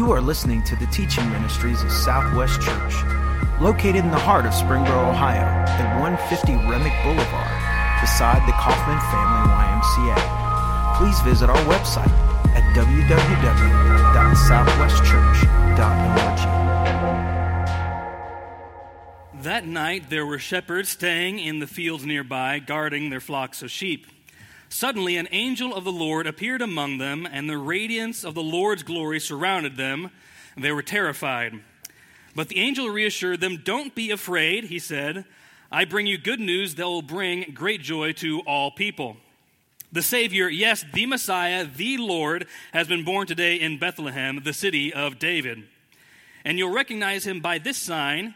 You are listening to the teaching ministries of Southwest Church, located in the heart of Springboro, Ohio, at 150 Remick Boulevard, beside the Coffman Family YMCA. Please visit our website at www.southwestchurch.org. That night there were shepherds staying in the fields nearby, guarding their flocks of sheep. Suddenly, an angel of the Lord appeared among them, and the radiance of the Lord's glory surrounded them. They were terrified. But the angel reassured them, Don't be afraid, he said. I bring you good news that will bring great joy to all people. The Savior, yes, the Messiah, the Lord, has been born today in Bethlehem, the city of David. And you'll recognize him by this sign.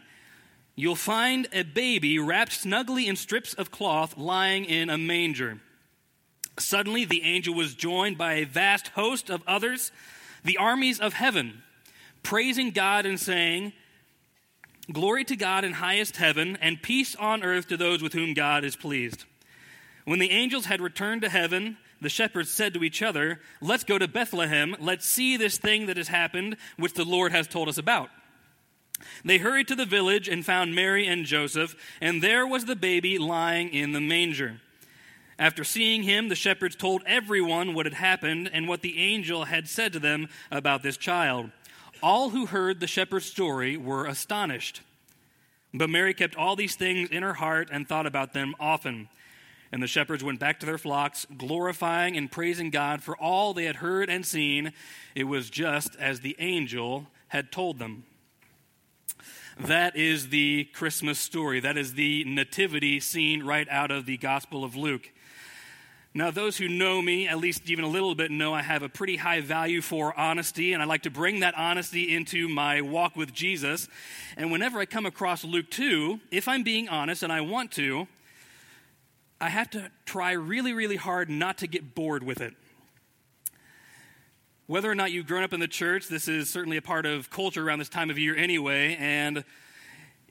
You'll find a baby wrapped snugly in strips of cloth lying in a manger. Suddenly, the angel was joined by a vast host of others, the armies of heaven, praising God and saying, Glory to God in highest heaven, and peace on earth to those with whom God is pleased. When the angels had returned to heaven, the shepherds said to each other, Let's go to Bethlehem. Let's see this thing that has happened, which the Lord has told us about. They hurried to the village and found Mary and Joseph, and there was the baby lying in the manger. After seeing him, the shepherds told everyone what had happened and what the angel had said to them about this child. All who heard the shepherd's story were astonished. But Mary kept all these things in her heart and thought about them often. And the shepherds went back to their flocks, glorifying and praising God for all they had heard and seen. It was just as the angel had told them. That is the Christmas story. That is the nativity scene right out of the Gospel of Luke. Now, those who know me, at least even a little bit, know I have a pretty high value for honesty, and I like to bring that honesty into my walk with Jesus. And whenever I come across Luke 2, if I'm being honest, and I want to, I have to try really, really hard not to get bored with it. Whether or not you've grown up in the church, this is certainly a part of culture around this time of year anyway, and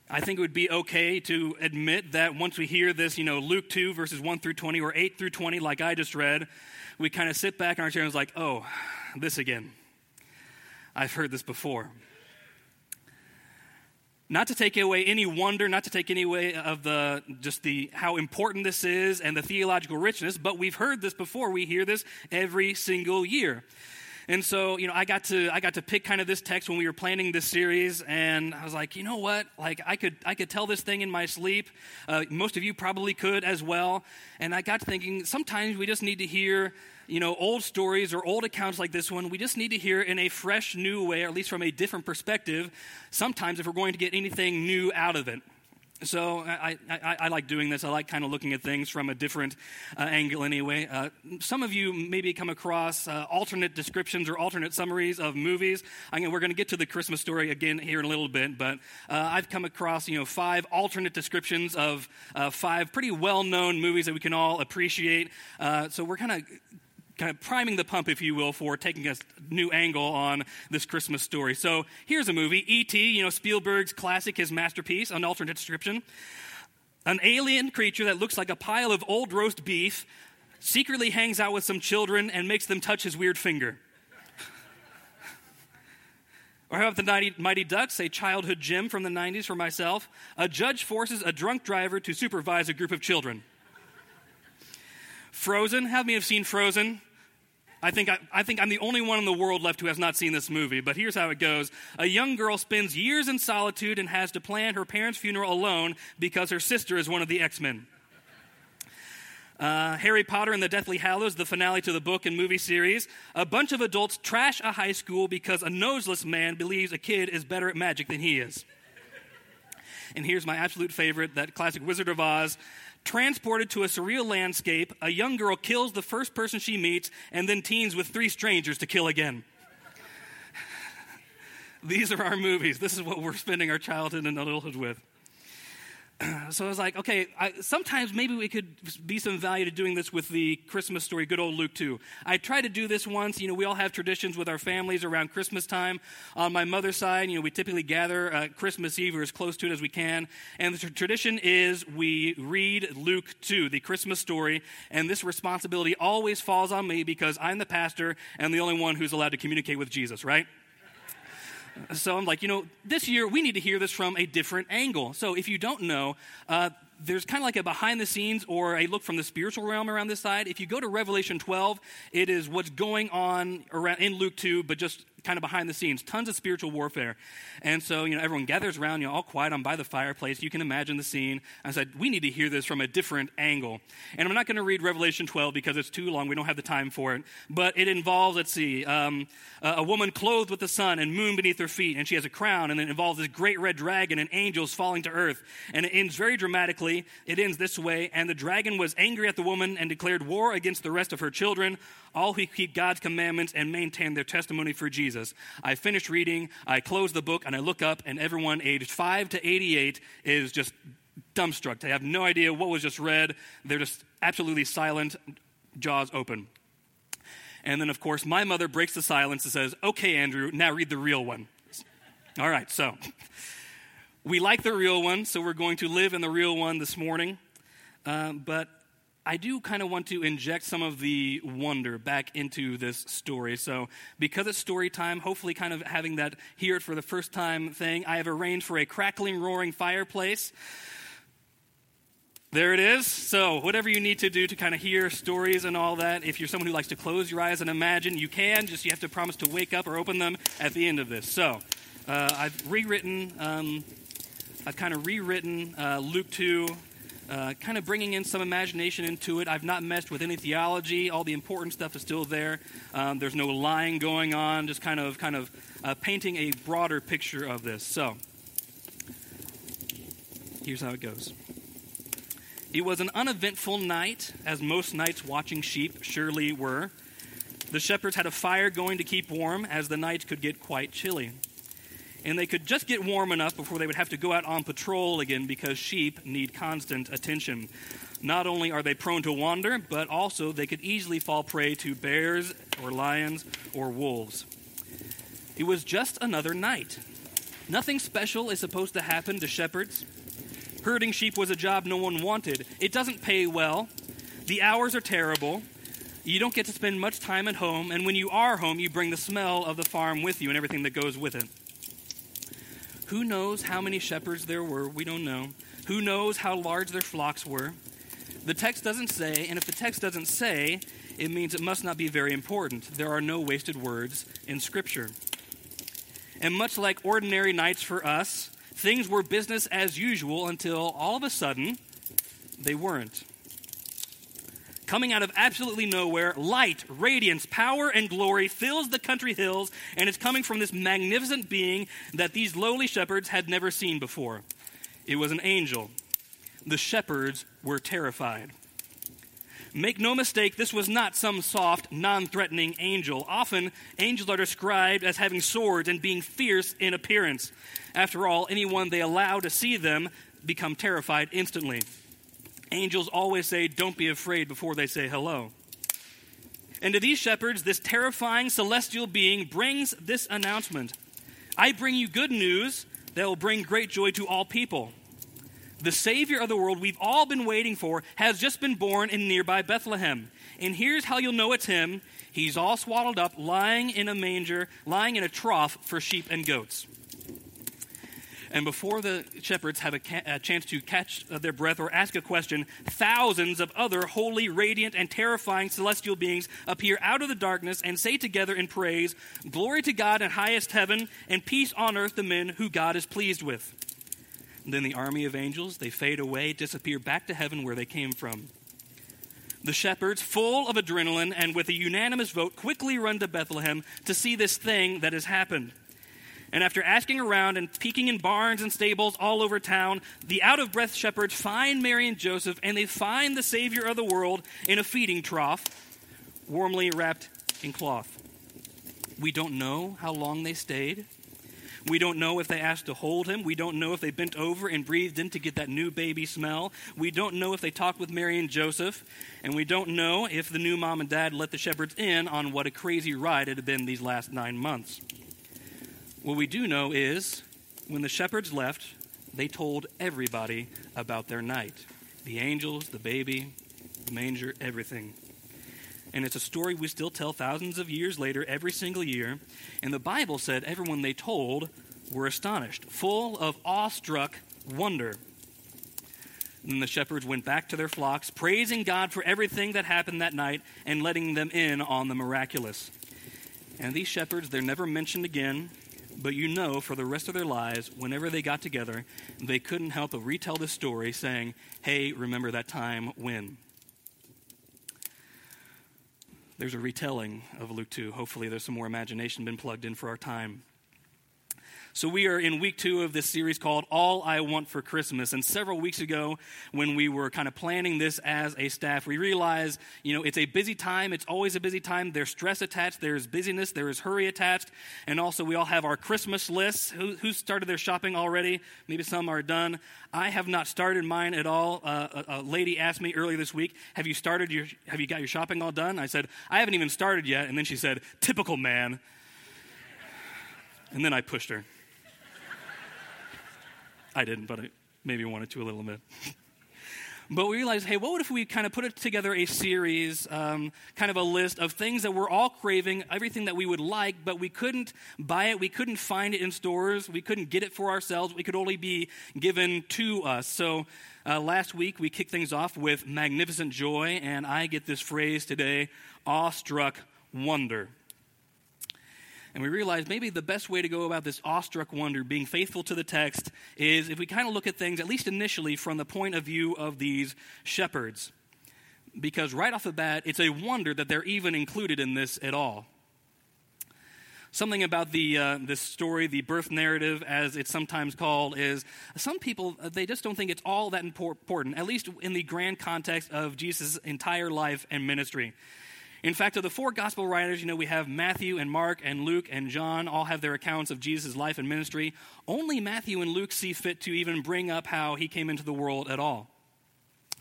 I think it would be okay to admit that once we hear this, you know, Luke 2, verses 1 through 20, or 8 through 20, like I just read, we kind of sit back in our chair and it's like, oh, this again. I've heard this before. Not to take away any wonder, not to take any away of the just the how important this is and the theological richness, but we've heard this before. We hear this every single year. And so, you know, I got to I got to pick kind of this text when we were planning this series, and I was like, you know what? Like, I could I could tell this thing in my sleep. Uh, most of you probably could as well. And I got to thinking, sometimes we just need to hear, you know, old stories or old accounts like this one. We just need to hear in a fresh, new way, or at least from a different perspective. Sometimes, if we're going to get anything new out of it. So I, I, I, like doing this. I like kind of looking at things from a different uh, angle anyway. Uh, some of you maybe come across uh, alternate descriptions or alternate summaries of movies. I mean, we're going to get to the Christmas story again here in a little bit, but uh, I've come across, you know, five alternate descriptions of uh, five pretty well-known movies that we can all appreciate. Uh, so we're kind of kind of priming the pump, if you will, for taking a new angle on this Christmas story. So here's a movie E.T., you know, Spielberg's classic, his masterpiece, an alternate description. An alien creature that looks like a pile of old roast beef secretly hangs out with some children and makes them touch his weird finger. Or how about the Mighty Ducks, a childhood gem from the 90s for myself? A judge forces a drunk driver to supervise a group of children. Frozen, how many have seen Frozen? I think, I, I, think I'm the only one in the world left who has not seen this movie, but here's how it goes. A young girl spends years in solitude and has to plan her parents' funeral alone because her sister is one of the X Men. Uh, Harry Potter and the Deathly Hallows, the finale to the book and movie series. A bunch of adults trash a high school because a noseless man believes a kid is better at magic than he is. And here's my absolute favorite that classic Wizard of Oz. Transported to a surreal landscape, a young girl kills the first person she meets and then teams with three strangers to kill again. These are our movies. This is what we're spending our childhood and adulthood with. so I was like, okay, I, sometimes maybe we could be some value to doing this with the Christmas story, good old Luke 2. I tried to do this once. You know, we all have traditions with our families around Christmas time. On my mother's side, you know, we typically gather uh, Christmas Eve or as close to it as we can. And the tradition is we read Luke 2, the Christmas story. And this responsibility always falls on me because I'm the pastor and the only one who's allowed to communicate with Jesus, right? So I'm like, you know, this year we need to hear this from a different angle. So if you don't know, uh, there's kind of like a behind the scenes or a look from the spiritual realm around this side. If you go to Revelation 12, it is what's going on around in Luke 2, but just kind of behind the scenes, tons of spiritual warfare. And so, you know, everyone gathers around, you know, all quiet. I'm by the fireplace. You can imagine the scene. I said, we need to hear this from a different angle. And I'm not going to read Revelation 12 because it's too long. We don't have the time for it. But it involves, let's see, um, a woman clothed with the sun and moon beneath her feet, and she has a crown, and it involves this great red dragon and angels falling to earth. And it ends very dramatically. It ends this way And the dragon was angry at the woman and declared war against the rest of her children all who keep God's commandments and maintain their testimony for Jesus. I finish reading, I close the book, and I look up, and everyone aged 5 to 88 is just dumbstruck. They have no idea what was just read. They're just absolutely silent, jaws open. And then, of course, my mother breaks the silence and says, Okay, Andrew, now read the real one. All right, so we like the real one, so we're going to live in the real one this morning. Uh, but I do kind of want to inject some of the wonder back into this story. So, because it's story time, hopefully, kind of having that hear it for the first time thing, I have arranged for a crackling, roaring fireplace. There it is. So, whatever you need to do to kind of hear stories and all that, if you're someone who likes to close your eyes and imagine, you can. Just you have to promise to wake up or open them at the end of this. So, uh, I've rewritten, um, I've kind of rewritten uh, Luke 2 uh, kind of bringing in some imagination into it. I've not messed with any theology. All the important stuff is still there. Um, there's no lying going on. Just kind of, kind of uh, painting a broader picture of this. So, here's how it goes. It was an uneventful night, as most nights watching sheep surely were. The shepherds had a fire going to keep warm, as the nights could get quite chilly and they could just get warm enough before they would have to go out on patrol again because sheep need constant attention. Not only are they prone to wander, but also they could easily fall prey to bears or lions or wolves. It was just another night. Nothing special is supposed to happen to shepherds. Herding sheep was a job no one wanted. It doesn't pay well. The hours are terrible. You don't get to spend much time at home, and when you are home, you bring the smell of the farm with you and everything that goes with it. Who knows how many shepherds there were? We don't know. Who knows how large their flocks were? The text doesn't say, and if the text doesn't say, it means it must not be very important. There are no wasted words in Scripture. And much like ordinary nights for us, things were business as usual until all of a sudden they weren't. Coming out of absolutely nowhere, light, radiance, power, and glory fills the country hills, and it's coming from this magnificent being that these lowly shepherds had never seen before. It was an angel. The shepherds were terrified. Make no mistake, this was not some soft, non threatening angel. Often, angels are described as having swords and being fierce in appearance. After all, anyone they allow to see them become terrified instantly. Angels always say, Don't be afraid before they say hello. And to these shepherds, this terrifying celestial being brings this announcement I bring you good news that will bring great joy to all people. The Savior of the world we've all been waiting for has just been born in nearby Bethlehem. And here's how you'll know it's him He's all swaddled up, lying in a manger, lying in a trough for sheep and goats. And before the shepherds have a, ca- a chance to catch uh, their breath or ask a question, thousands of other holy, radiant, and terrifying celestial beings appear out of the darkness and say together in praise, Glory to God in highest heaven, and peace on earth to men who God is pleased with. And then the army of angels, they fade away, disappear back to heaven where they came from. The shepherds, full of adrenaline and with a unanimous vote, quickly run to Bethlehem to see this thing that has happened. And after asking around and peeking in barns and stables all over town, the out of breath shepherds find Mary and Joseph, and they find the Savior of the world in a feeding trough, warmly wrapped in cloth. We don't know how long they stayed. We don't know if they asked to hold him. We don't know if they bent over and breathed in to get that new baby smell. We don't know if they talked with Mary and Joseph. And we don't know if the new mom and dad let the shepherds in on what a crazy ride it had been these last nine months. What we do know is when the shepherds left, they told everybody about their night the angels, the baby, the manger, everything. And it's a story we still tell thousands of years later, every single year. And the Bible said everyone they told were astonished, full of awestruck wonder. And the shepherds went back to their flocks, praising God for everything that happened that night and letting them in on the miraculous. And these shepherds, they're never mentioned again, but you know for the rest of their lives, whenever they got together, they couldn't help but retell this story, saying, Hey, remember that time when? There's a retelling of Luke 2. Hopefully, there's some more imagination been plugged in for our time. So, we are in week two of this series called All I Want for Christmas. And several weeks ago, when we were kind of planning this as a staff, we realized, you know, it's a busy time. It's always a busy time. There's stress attached, there's busyness, there is hurry attached. And also, we all have our Christmas lists. Who, who started their shopping already? Maybe some are done. I have not started mine at all. Uh, a, a lady asked me earlier this week, Have you started your, have you got your shopping all done? I said, I haven't even started yet. And then she said, Typical man. And then I pushed her. I didn't, but I maybe wanted to a little bit. but we realized, hey, what if we kind of put together a series, um, kind of a list of things that we're all craving, everything that we would like, but we couldn't buy it, we couldn't find it in stores, we couldn't get it for ourselves, we could only be given to us. So uh, last week we kicked things off with magnificent joy, and I get this phrase today awestruck wonder. And we realized maybe the best way to go about this awestruck wonder, being faithful to the text, is if we kind of look at things, at least initially, from the point of view of these shepherds. Because right off the bat, it's a wonder that they're even included in this at all. Something about the uh, this story, the birth narrative, as it's sometimes called, is some people uh, they just don't think it's all that important. At least in the grand context of Jesus' entire life and ministry. In fact, of the four gospel writers, you know, we have Matthew and Mark and Luke and John all have their accounts of Jesus' life and ministry. Only Matthew and Luke see fit to even bring up how he came into the world at all.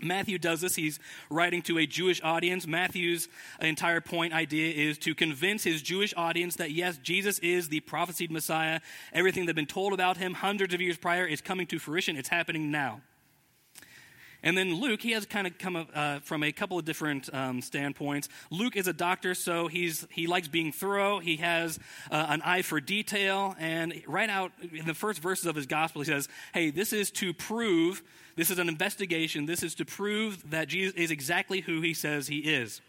Matthew does this. He's writing to a Jewish audience. Matthew's entire point idea is to convince his Jewish audience that yes, Jesus is the prophesied Messiah. Everything that's been told about him hundreds of years prior is coming to fruition. It's happening now. And then Luke, he has kind of come uh, from a couple of different um, standpoints. Luke is a doctor, so he's, he likes being thorough. He has uh, an eye for detail. And right out in the first verses of his gospel, he says, Hey, this is to prove, this is an investigation, this is to prove that Jesus is exactly who he says he is.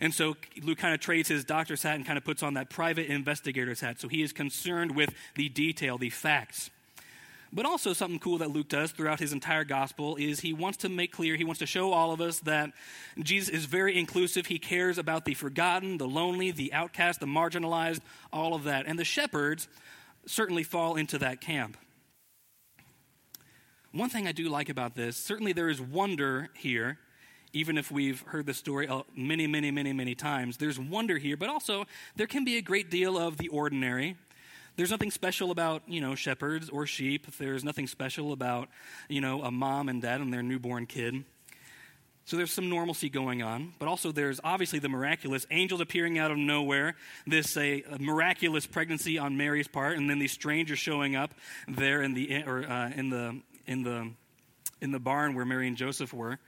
And so Luke kind of trades his doctor's hat and kind of puts on that private investigator's hat. So he is concerned with the detail, the facts. But also, something cool that Luke does throughout his entire gospel is he wants to make clear, he wants to show all of us that Jesus is very inclusive. He cares about the forgotten, the lonely, the outcast, the marginalized, all of that. And the shepherds certainly fall into that camp. One thing I do like about this certainly there is wonder here, even if we've heard the story uh, many, many, many, many times. There's wonder here, but also there can be a great deal of the ordinary there's nothing special about, you know, shepherds or sheep. There's nothing special about, you know, a mom and dad and their newborn kid. So there's some normalcy going on, but also there's obviously the miraculous angels appearing out of nowhere, this a, a miraculous pregnancy on Mary's part, and then these strangers showing up there in the or uh, in the in the in the barn where Mary and Joseph were.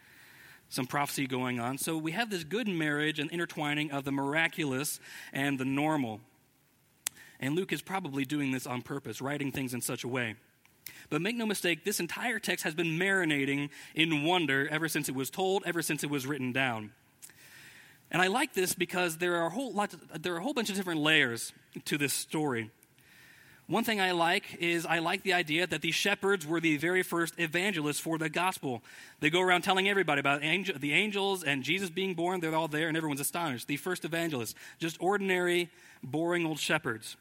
Some prophecy going on. So we have this good marriage and intertwining of the miraculous and the normal. And Luke is probably doing this on purpose, writing things in such a way. But make no mistake, this entire text has been marinating in wonder ever since it was told, ever since it was written down. And I like this because there are a whole lot, there are a whole bunch of different layers to this story. One thing I like is I like the idea that these shepherds were the very first evangelists for the gospel. They go around telling everybody about angel, the angels and Jesus being born. They're all there, and everyone's astonished. The first evangelists, just ordinary, boring old shepherds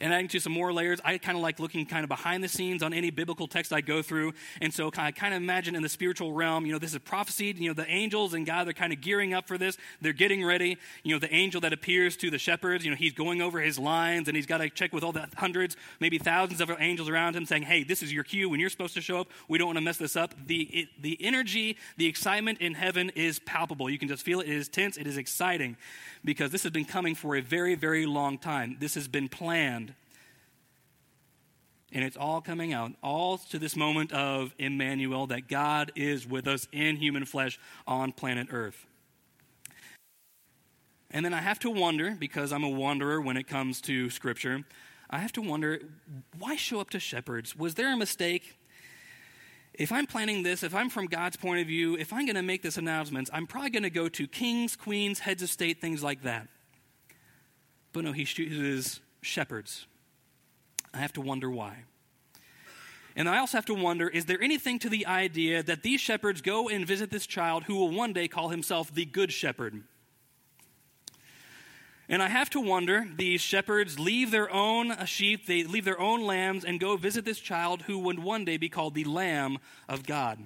and adding to some more layers, I kind of like looking kind of behind the scenes on any biblical text I go through. And so I kind of imagine in the spiritual realm, you know, this is prophesied, you know, the angels and God, they're kind of gearing up for this. They're getting ready. You know, the angel that appears to the shepherds, you know, he's going over his lines and he's got to check with all the hundreds, maybe thousands of angels around him saying, hey, this is your cue when you're supposed to show up. We don't want to mess this up. The, it, the energy, the excitement in heaven is palpable. You can just feel it. It is tense. It is exciting because this has been coming for a very, very long time. This has been planned. And it's all coming out, all to this moment of Emmanuel, that God is with us in human flesh on planet Earth. And then I have to wonder, because I'm a wanderer when it comes to Scripture, I have to wonder why show up to shepherds? Was there a mistake? If I'm planning this, if I'm from God's point of view, if I'm going to make this announcement, I'm probably going to go to kings, queens, heads of state, things like that. But no, he chooses shepherds. I have to wonder why. And I also have to wonder is there anything to the idea that these shepherds go and visit this child who will one day call himself the Good Shepherd? And I have to wonder these shepherds leave their own sheep, they leave their own lambs, and go visit this child who would one day be called the Lamb of God.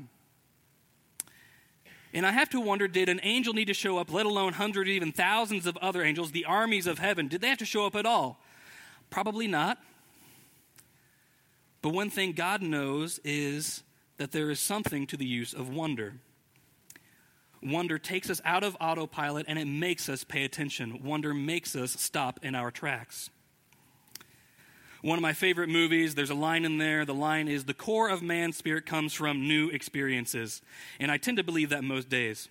And I have to wonder did an angel need to show up, let alone hundreds, even thousands of other angels, the armies of heaven? Did they have to show up at all? Probably not. But one thing God knows is that there is something to the use of wonder. Wonder takes us out of autopilot and it makes us pay attention. Wonder makes us stop in our tracks. One of my favorite movies, there's a line in there. The line is The core of man's spirit comes from new experiences. And I tend to believe that most days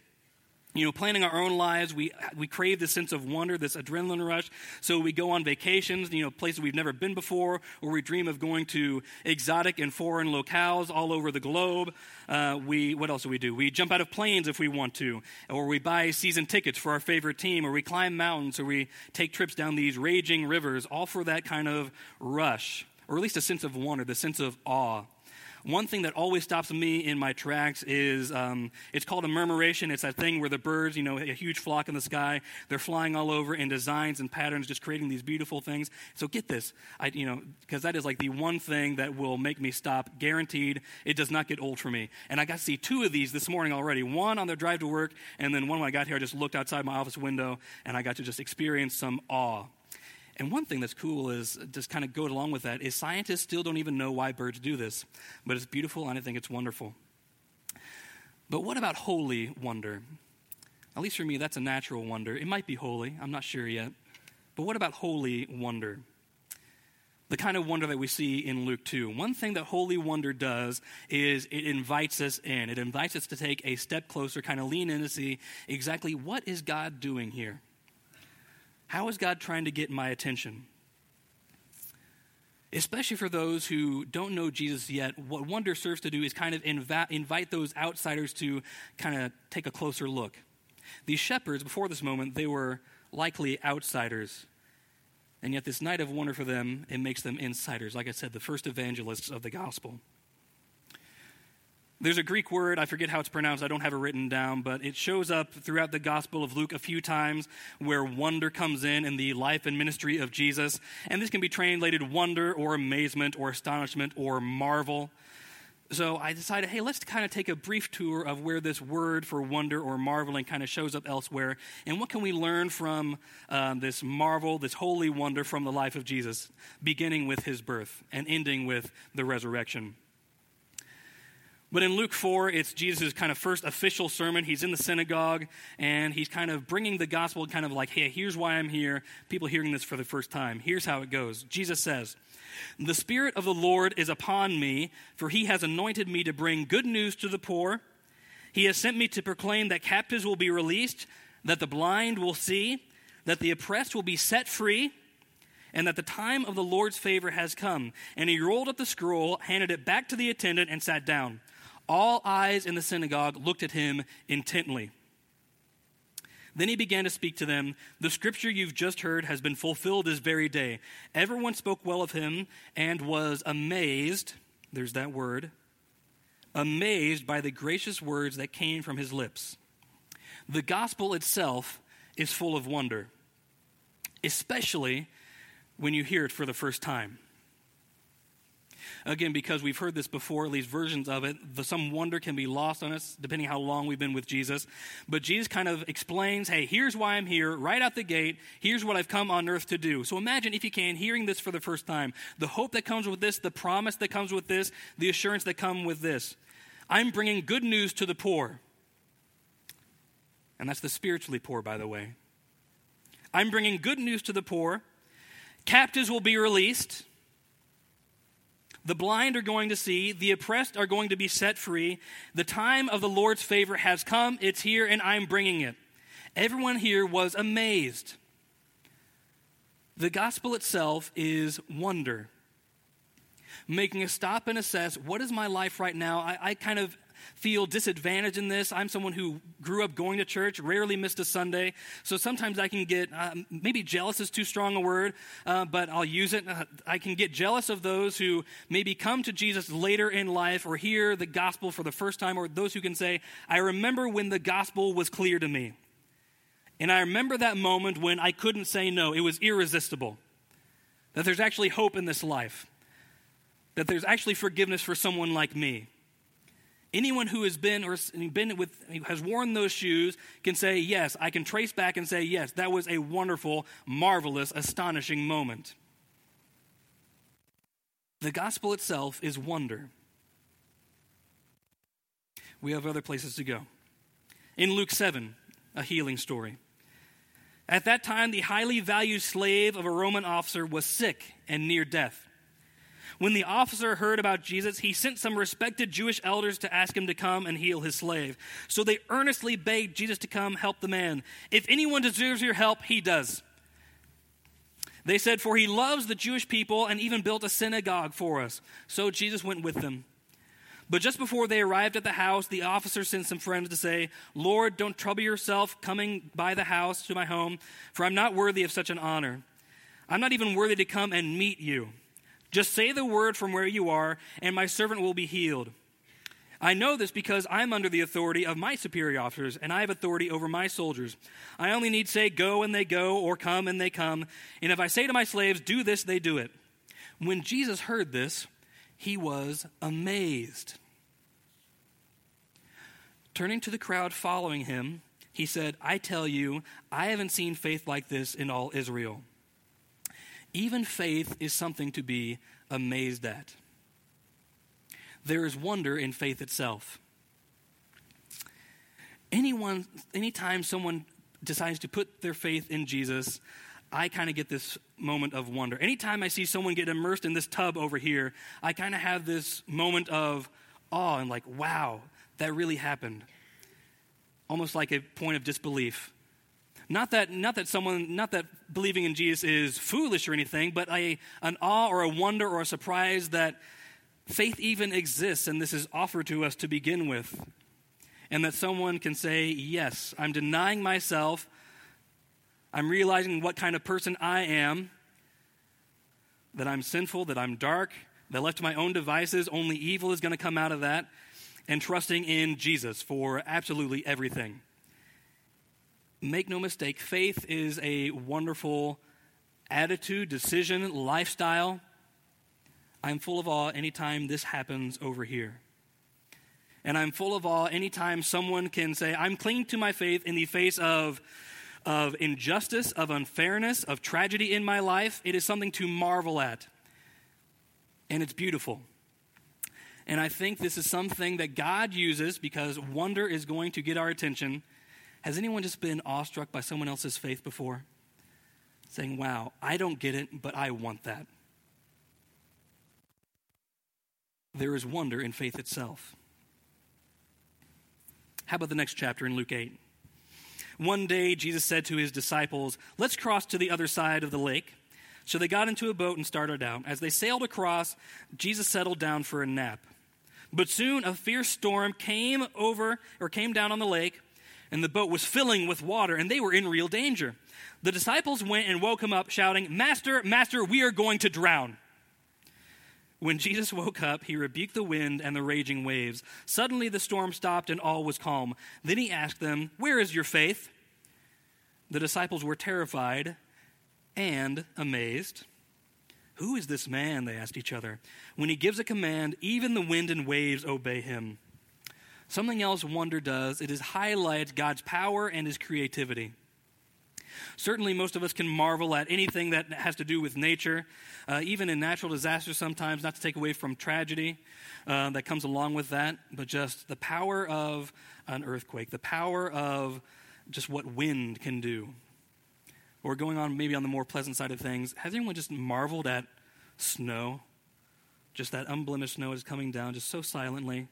you know, planning our own lives, we, we crave this sense of wonder, this adrenaline rush. So we go on vacations, you know, places we've never been before, or we dream of going to exotic and foreign locales all over the globe. Uh, we, what else do we do? We jump out of planes if we want to, or we buy season tickets for our favorite team, or we climb mountains, or we take trips down these raging rivers, all for that kind of rush, or at least a sense of wonder, the sense of awe. One thing that always stops me in my tracks is um, it's called a murmuration. It's that thing where the birds, you know, a huge flock in the sky, they're flying all over in designs and patterns, just creating these beautiful things. So get this, I, you know, because that is like the one thing that will make me stop, guaranteed. It does not get old for me. And I got to see two of these this morning already. One on the drive to work, and then one when I got here, I just looked outside my office window and I got to just experience some awe. And one thing that's cool is just kind of go along with that is scientists still don't even know why birds do this, but it's beautiful and I think it's wonderful. But what about holy wonder? At least for me, that's a natural wonder. It might be holy, I'm not sure yet. But what about holy wonder? The kind of wonder that we see in Luke 2. One thing that holy wonder does is it invites us in. It invites us to take a step closer, kind of lean in to see exactly what is God doing here. How is God trying to get my attention? Especially for those who don't know Jesus yet, what wonder serves to do is kind of inv- invite those outsiders to kind of take a closer look. These shepherds, before this moment, they were likely outsiders. And yet, this night of wonder for them, it makes them insiders. Like I said, the first evangelists of the gospel. There's a Greek word, I forget how it's pronounced, I don't have it written down, but it shows up throughout the Gospel of Luke a few times where wonder comes in in the life and ministry of Jesus. And this can be translated wonder or amazement or astonishment or marvel. So I decided, hey, let's kind of take a brief tour of where this word for wonder or marveling kind of shows up elsewhere. And what can we learn from um, this marvel, this holy wonder from the life of Jesus, beginning with his birth and ending with the resurrection? But in Luke 4, it's Jesus' kind of first official sermon. He's in the synagogue and he's kind of bringing the gospel, kind of like, hey, here's why I'm here. People hearing this for the first time. Here's how it goes. Jesus says, The Spirit of the Lord is upon me, for he has anointed me to bring good news to the poor. He has sent me to proclaim that captives will be released, that the blind will see, that the oppressed will be set free and that the time of the Lord's favor has come. And he rolled up the scroll, handed it back to the attendant, and sat down. All eyes in the synagogue looked at him intently. Then he began to speak to them. The scripture you've just heard has been fulfilled this very day. Everyone spoke well of him and was amazed. There's that word. Amazed by the gracious words that came from his lips. The gospel itself is full of wonder, especially when you hear it for the first time. Again, because we've heard this before, at least versions of it, some wonder can be lost on us depending how long we've been with Jesus. But Jesus kind of explains, hey, here's why I'm here, right out the gate. Here's what I've come on earth to do. So imagine, if you can, hearing this for the first time. The hope that comes with this, the promise that comes with this, the assurance that comes with this. I'm bringing good news to the poor. And that's the spiritually poor, by the way. I'm bringing good news to the poor. Captives will be released. The blind are going to see, the oppressed are going to be set free. The time of the Lord's favor has come, it's here, and I'm bringing it. Everyone here was amazed. The gospel itself is wonder. Making a stop and assess what is my life right now? I, I kind of feel disadvantaged in this. I'm someone who grew up going to church, rarely missed a Sunday. So sometimes I can get, uh, maybe jealous is too strong a word, uh, but I'll use it. Uh, I can get jealous of those who maybe come to Jesus later in life or hear the gospel for the first time, or those who can say, I remember when the gospel was clear to me. And I remember that moment when I couldn't say no. It was irresistible. That there's actually hope in this life. That there's actually forgiveness for someone like me. Anyone who has been or been with has worn those shoes can say, Yes, I can trace back and say, Yes, that was a wonderful, marvelous, astonishing moment. The gospel itself is wonder. We have other places to go. In Luke 7, a healing story. At that time, the highly valued slave of a Roman officer was sick and near death. When the officer heard about Jesus, he sent some respected Jewish elders to ask him to come and heal his slave. So they earnestly begged Jesus to come help the man. If anyone deserves your help, he does. They said, For he loves the Jewish people and even built a synagogue for us. So Jesus went with them. But just before they arrived at the house, the officer sent some friends to say, Lord, don't trouble yourself coming by the house to my home, for I'm not worthy of such an honor. I'm not even worthy to come and meet you. Just say the word from where you are, and my servant will be healed. I know this because I'm under the authority of my superior officers, and I have authority over my soldiers. I only need say, Go, and they go, or come, and they come. And if I say to my slaves, Do this, they do it. When Jesus heard this, he was amazed. Turning to the crowd following him, he said, I tell you, I haven't seen faith like this in all Israel. Even faith is something to be amazed at. There is wonder in faith itself. Anyone, anytime someone decides to put their faith in Jesus, I kind of get this moment of wonder. Anytime I see someone get immersed in this tub over here, I kind of have this moment of awe and like, wow, that really happened. Almost like a point of disbelief. Not that, not that someone, not that believing in Jesus is foolish or anything, but a, an awe or a wonder or a surprise that faith even exists and this is offered to us to begin with. And that someone can say, Yes, I'm denying myself. I'm realizing what kind of person I am, that I'm sinful, that I'm dark, that left to my own devices, only evil is going to come out of that, and trusting in Jesus for absolutely everything make no mistake, faith is a wonderful attitude, decision, lifestyle. I'm full of awe anytime this happens over here. And I'm full of awe anytime someone can say, I'm clinging to my faith in the face of, of injustice, of unfairness, of tragedy in my life. It is something to marvel at. And it's beautiful. And I think this is something that God uses because wonder is going to get our attention has anyone just been awestruck by someone else's faith before? Saying, wow, I don't get it, but I want that. There is wonder in faith itself. How about the next chapter in Luke 8? One day, Jesus said to his disciples, Let's cross to the other side of the lake. So they got into a boat and started out. As they sailed across, Jesus settled down for a nap. But soon a fierce storm came over or came down on the lake and the boat was filling with water, and they were in real danger. The disciples went and woke him up, shouting, Master, Master, we are going to drown. When Jesus woke up, he rebuked the wind and the raging waves. Suddenly the storm stopped and all was calm. Then he asked them, Where is your faith? The disciples were terrified and amazed. Who is this man? They asked each other. When he gives a command, even the wind and waves obey him. Something else wonder does, it is highlights God's power and his creativity. Certainly, most of us can marvel at anything that has to do with nature, uh, even in natural disasters sometimes, not to take away from tragedy uh, that comes along with that, but just the power of an earthquake, the power of just what wind can do. Or going on maybe on the more pleasant side of things, has anyone just marveled at snow? Just that unblemished snow is coming down just so silently.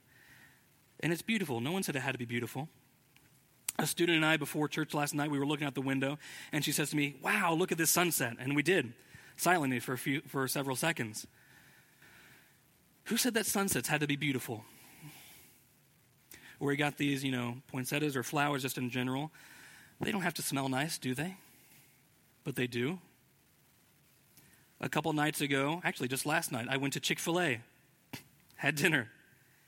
And it's beautiful. No one said it had to be beautiful. a student and I, before church last night, we were looking out the window, and she says to me, Wow, look at this sunset. And we did, silently for, a few, for several seconds. Who said that sunsets had to be beautiful? Or we got these, you know, poinsettias or flowers just in general. They don't have to smell nice, do they? But they do. A couple nights ago, actually just last night, I went to Chick fil A, had dinner,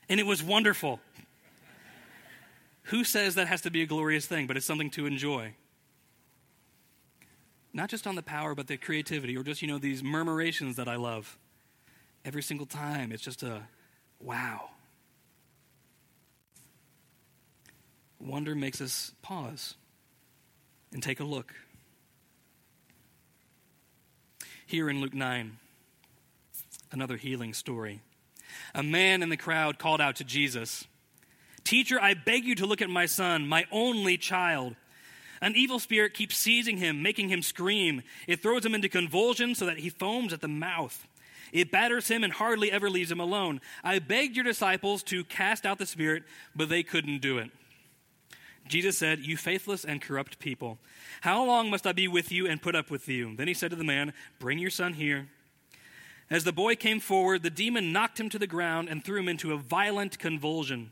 and it was wonderful. Who says that has to be a glorious thing, but it's something to enjoy? Not just on the power, but the creativity, or just, you know, these murmurations that I love. Every single time, it's just a wow. Wonder makes us pause and take a look. Here in Luke 9, another healing story. A man in the crowd called out to Jesus Teacher, I beg you to look at my son, my only child. An evil spirit keeps seizing him, making him scream. It throws him into convulsions so that he foams at the mouth. It batters him and hardly ever leaves him alone. I begged your disciples to cast out the spirit, but they couldn't do it. Jesus said, You faithless and corrupt people, how long must I be with you and put up with you? Then he said to the man, Bring your son here. As the boy came forward, the demon knocked him to the ground and threw him into a violent convulsion.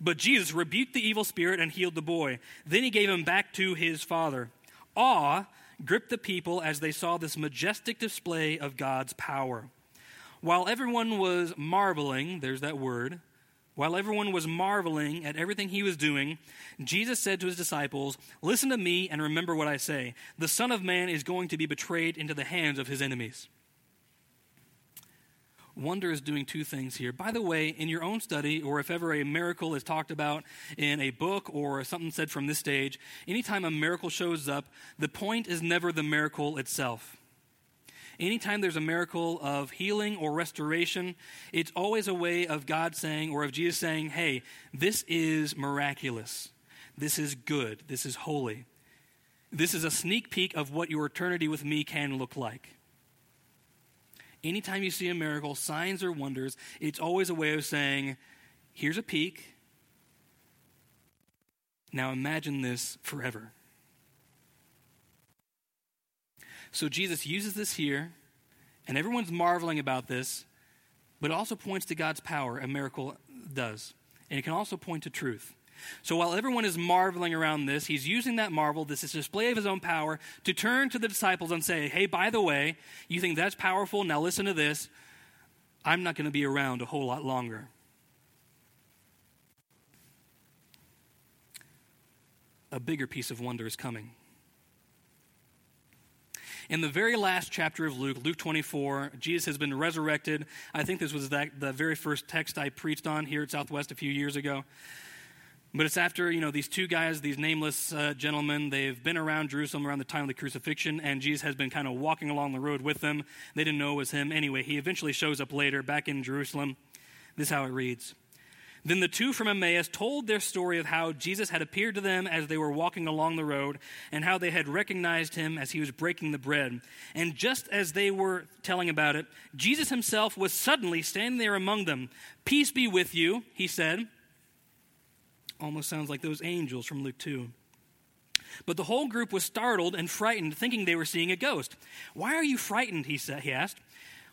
But Jesus rebuked the evil spirit and healed the boy. Then he gave him back to his father. Awe gripped the people as they saw this majestic display of God's power. While everyone was marveling, there's that word, while everyone was marveling at everything he was doing, Jesus said to his disciples, Listen to me and remember what I say. The Son of Man is going to be betrayed into the hands of his enemies. Wonder is doing two things here. By the way, in your own study, or if ever a miracle is talked about in a book or something said from this stage, anytime a miracle shows up, the point is never the miracle itself. Anytime there's a miracle of healing or restoration, it's always a way of God saying, or of Jesus saying, hey, this is miraculous. This is good. This is holy. This is a sneak peek of what your eternity with me can look like. Anytime you see a miracle, signs or wonders, it's always a way of saying, here's a peek. Now imagine this forever. So Jesus uses this here, and everyone's marveling about this, but it also points to God's power, a miracle does. And it can also point to truth. So while everyone is marveling around this, he's using that marvel, this is display of his own power, to turn to the disciples and say, Hey, by the way, you think that's powerful? Now listen to this. I'm not going to be around a whole lot longer. A bigger piece of wonder is coming. In the very last chapter of Luke, Luke 24, Jesus has been resurrected. I think this was that, the very first text I preached on here at Southwest a few years ago. But it's after, you know, these two guys, these nameless uh, gentlemen, they've been around Jerusalem around the time of the crucifixion, and Jesus has been kind of walking along the road with them. They didn't know it was him. Anyway, he eventually shows up later back in Jerusalem. This is how it reads. Then the two from Emmaus told their story of how Jesus had appeared to them as they were walking along the road, and how they had recognized him as he was breaking the bread. And just as they were telling about it, Jesus himself was suddenly standing there among them. Peace be with you, he said. Almost sounds like those angels from Luke 2. But the whole group was startled and frightened, thinking they were seeing a ghost. Why are you frightened? He, said, he asked.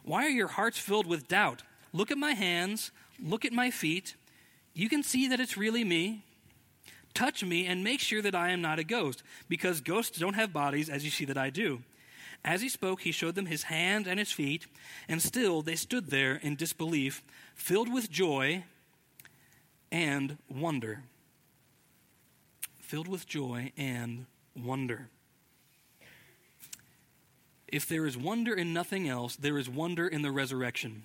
Why are your hearts filled with doubt? Look at my hands, look at my feet. You can see that it's really me. Touch me and make sure that I am not a ghost, because ghosts don't have bodies, as you see that I do. As he spoke, he showed them his hands and his feet, and still they stood there in disbelief, filled with joy and wonder filled with joy and wonder. If there is wonder in nothing else, there is wonder in the resurrection.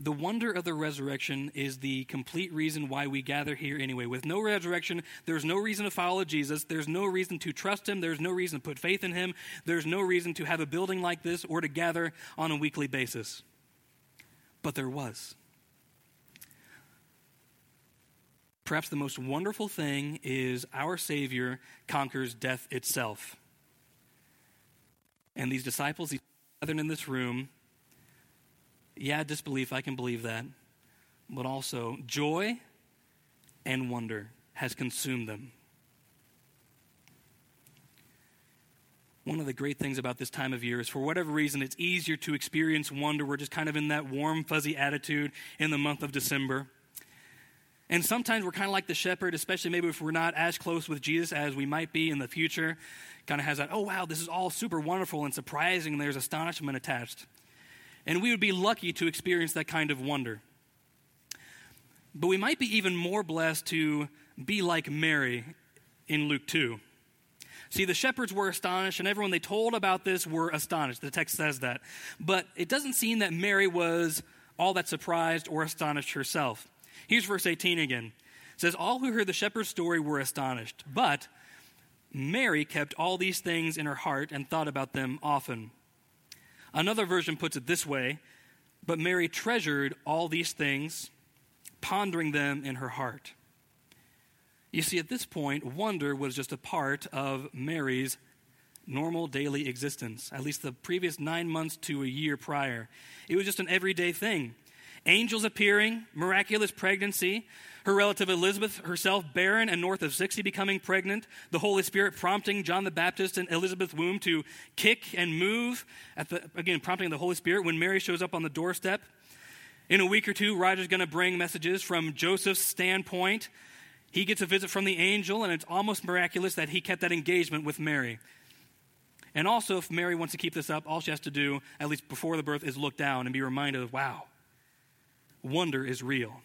The wonder of the resurrection is the complete reason why we gather here anyway. With no resurrection, there's no reason to follow Jesus. There's no reason to trust him. There's no reason to put faith in him. There's no reason to have a building like this or to gather on a weekly basis. But there was. Perhaps the most wonderful thing is our Savior conquers death itself. And these disciples, these gathered in this room, yeah, disbelief, I can believe that, but also joy and wonder. has consumed them. One of the great things about this time of year is for whatever reason, it's easier to experience wonder. We're just kind of in that warm, fuzzy attitude in the month of December. And sometimes we're kind of like the shepherd, especially maybe if we're not as close with Jesus as we might be in the future. Kind of has that, oh, wow, this is all super wonderful and surprising, and there's astonishment attached. And we would be lucky to experience that kind of wonder. But we might be even more blessed to be like Mary in Luke 2. See, the shepherds were astonished, and everyone they told about this were astonished. The text says that. But it doesn't seem that Mary was all that surprised or astonished herself. Here's verse 18 again. It says, All who heard the shepherd's story were astonished, but Mary kept all these things in her heart and thought about them often. Another version puts it this way But Mary treasured all these things, pondering them in her heart. You see, at this point, wonder was just a part of Mary's normal daily existence, at least the previous nine months to a year prior. It was just an everyday thing. Angels appearing, miraculous pregnancy, her relative Elizabeth herself barren and north of 60 becoming pregnant, the Holy Spirit prompting John the Baptist and Elizabeth's womb to kick and move, at the, again, prompting the Holy Spirit when Mary shows up on the doorstep. In a week or two, Roger's going to bring messages from Joseph's standpoint he gets a visit from the angel, and it's almost miraculous that he kept that engagement with Mary. And also, if Mary wants to keep this up, all she has to do, at least before the birth, is look down and be reminded of, wow, wonder is real.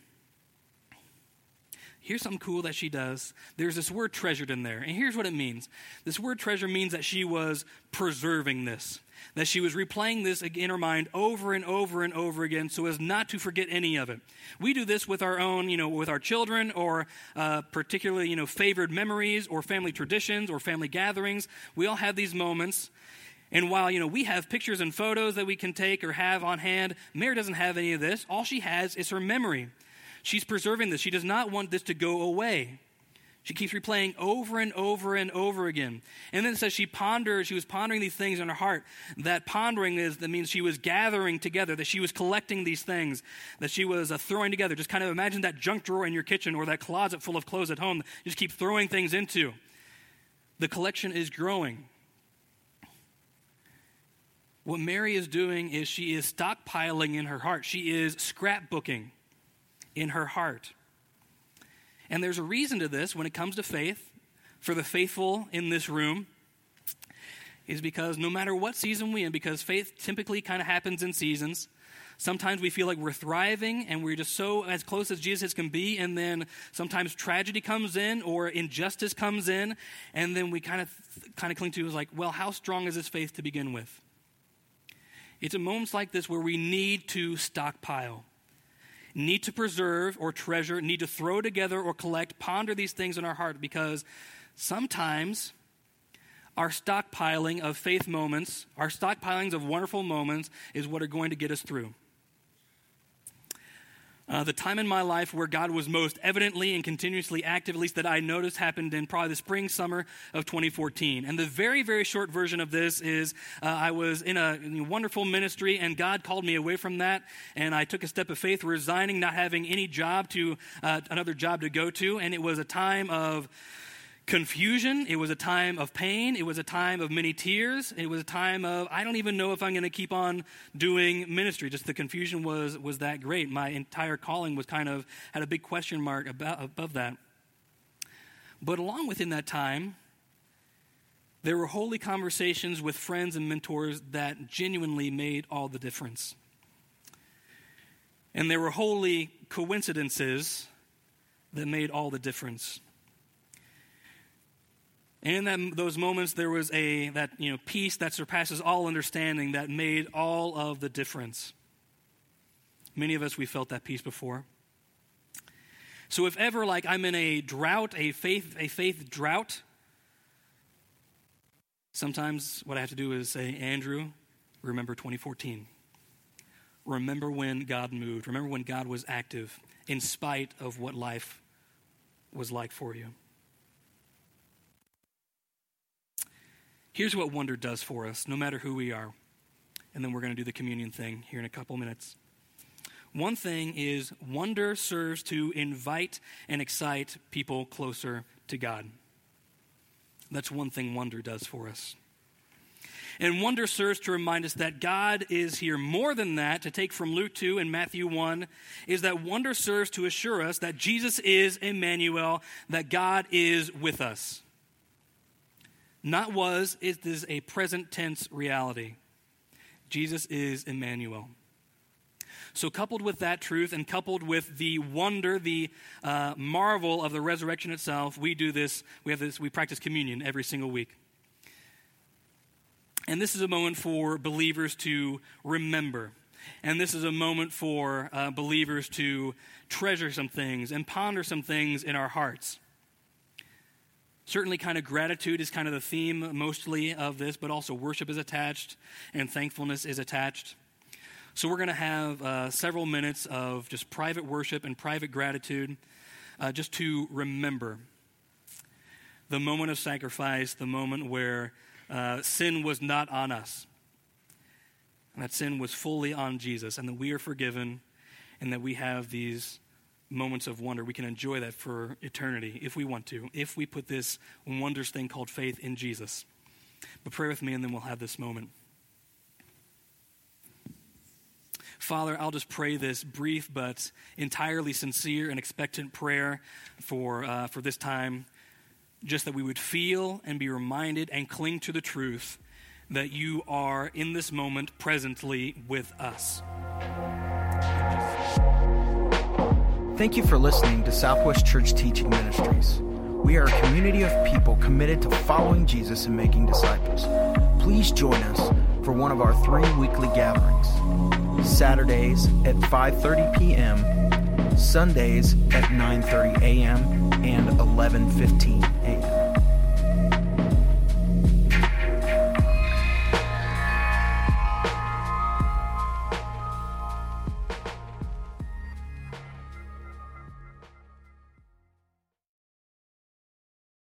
Here's something cool that she does. There's this word treasured in there. And here's what it means this word treasure means that she was preserving this, that she was replaying this in her mind over and over and over again so as not to forget any of it. We do this with our own, you know, with our children or uh, particularly, you know, favored memories or family traditions or family gatherings. We all have these moments. And while, you know, we have pictures and photos that we can take or have on hand, Mary doesn't have any of this. All she has is her memory. She's preserving this. She does not want this to go away. She keeps replaying over and over and over again. And then it says she pondered, she was pondering these things in her heart. That pondering is, that means she was gathering together, that she was collecting these things, that she was uh, throwing together. Just kind of imagine that junk drawer in your kitchen or that closet full of clothes at home. Just keep throwing things into. The collection is growing. What Mary is doing is she is stockpiling in her heart. She is scrapbooking in her heart. And there's a reason to this when it comes to faith for the faithful in this room is because no matter what season we in because faith typically kind of happens in seasons sometimes we feel like we're thriving and we're just so as close as jesus can be and then sometimes tragedy comes in or injustice comes in and then we kind of kind of cling to is like well how strong is this faith to begin with it's at moments like this where we need to stockpile need to preserve or treasure, need to throw together or collect, ponder these things in our heart because sometimes our stockpiling of faith moments, our stockpilings of wonderful moments, is what are going to get us through. Uh, the time in my life where God was most evidently and continuously active, at least that I noticed, happened in probably the spring, summer of 2014. And the very, very short version of this is uh, I was in a, in a wonderful ministry, and God called me away from that. And I took a step of faith, resigning, not having any job to, uh, another job to go to. And it was a time of confusion. It was a time of pain. It was a time of many tears. It was a time of, I don't even know if I'm going to keep on doing ministry. Just the confusion was, was that great. My entire calling was kind of, had a big question mark about, above that. But along within that time, there were holy conversations with friends and mentors that genuinely made all the difference. And there were holy coincidences that made all the difference. And in that, those moments, there was a that you know peace that surpasses all understanding that made all of the difference. Many of us we felt that peace before. So if ever like I'm in a drought, a faith a faith drought, sometimes what I have to do is say, Andrew, remember 2014. Remember when God moved. Remember when God was active in spite of what life was like for you. Here's what wonder does for us, no matter who we are. And then we're going to do the communion thing here in a couple minutes. One thing is wonder serves to invite and excite people closer to God. That's one thing wonder does for us. And wonder serves to remind us that God is here. More than that, to take from Luke 2 and Matthew 1, is that wonder serves to assure us that Jesus is Emmanuel, that God is with us. Not was, it is a present tense reality. Jesus is Emmanuel. So, coupled with that truth and coupled with the wonder, the uh, marvel of the resurrection itself, we do this. We have this. We practice communion every single week. And this is a moment for believers to remember. And this is a moment for uh, believers to treasure some things and ponder some things in our hearts. Certainly, kind of gratitude is kind of the theme mostly of this, but also worship is attached and thankfulness is attached. So, we're going to have uh, several minutes of just private worship and private gratitude uh, just to remember the moment of sacrifice, the moment where uh, sin was not on us, and that sin was fully on Jesus, and that we are forgiven, and that we have these moments of wonder. We can enjoy that for eternity if we want to, if we put this wondrous thing called faith in Jesus. But pray with me, and then we'll have this moment. Father, I'll just pray this brief but entirely sincere and expectant prayer for, uh, for this time. Just that we would feel and be reminded and cling to the truth that you are in this moment presently with us. Thank you for listening to Southwest Church Teaching Ministries. We are a community of people committed to following Jesus and making disciples. Please join us for one of our three weekly gatherings. Saturdays at 5:30 p.m., Sundays at 9:30 a.m. and 11:15 a.m.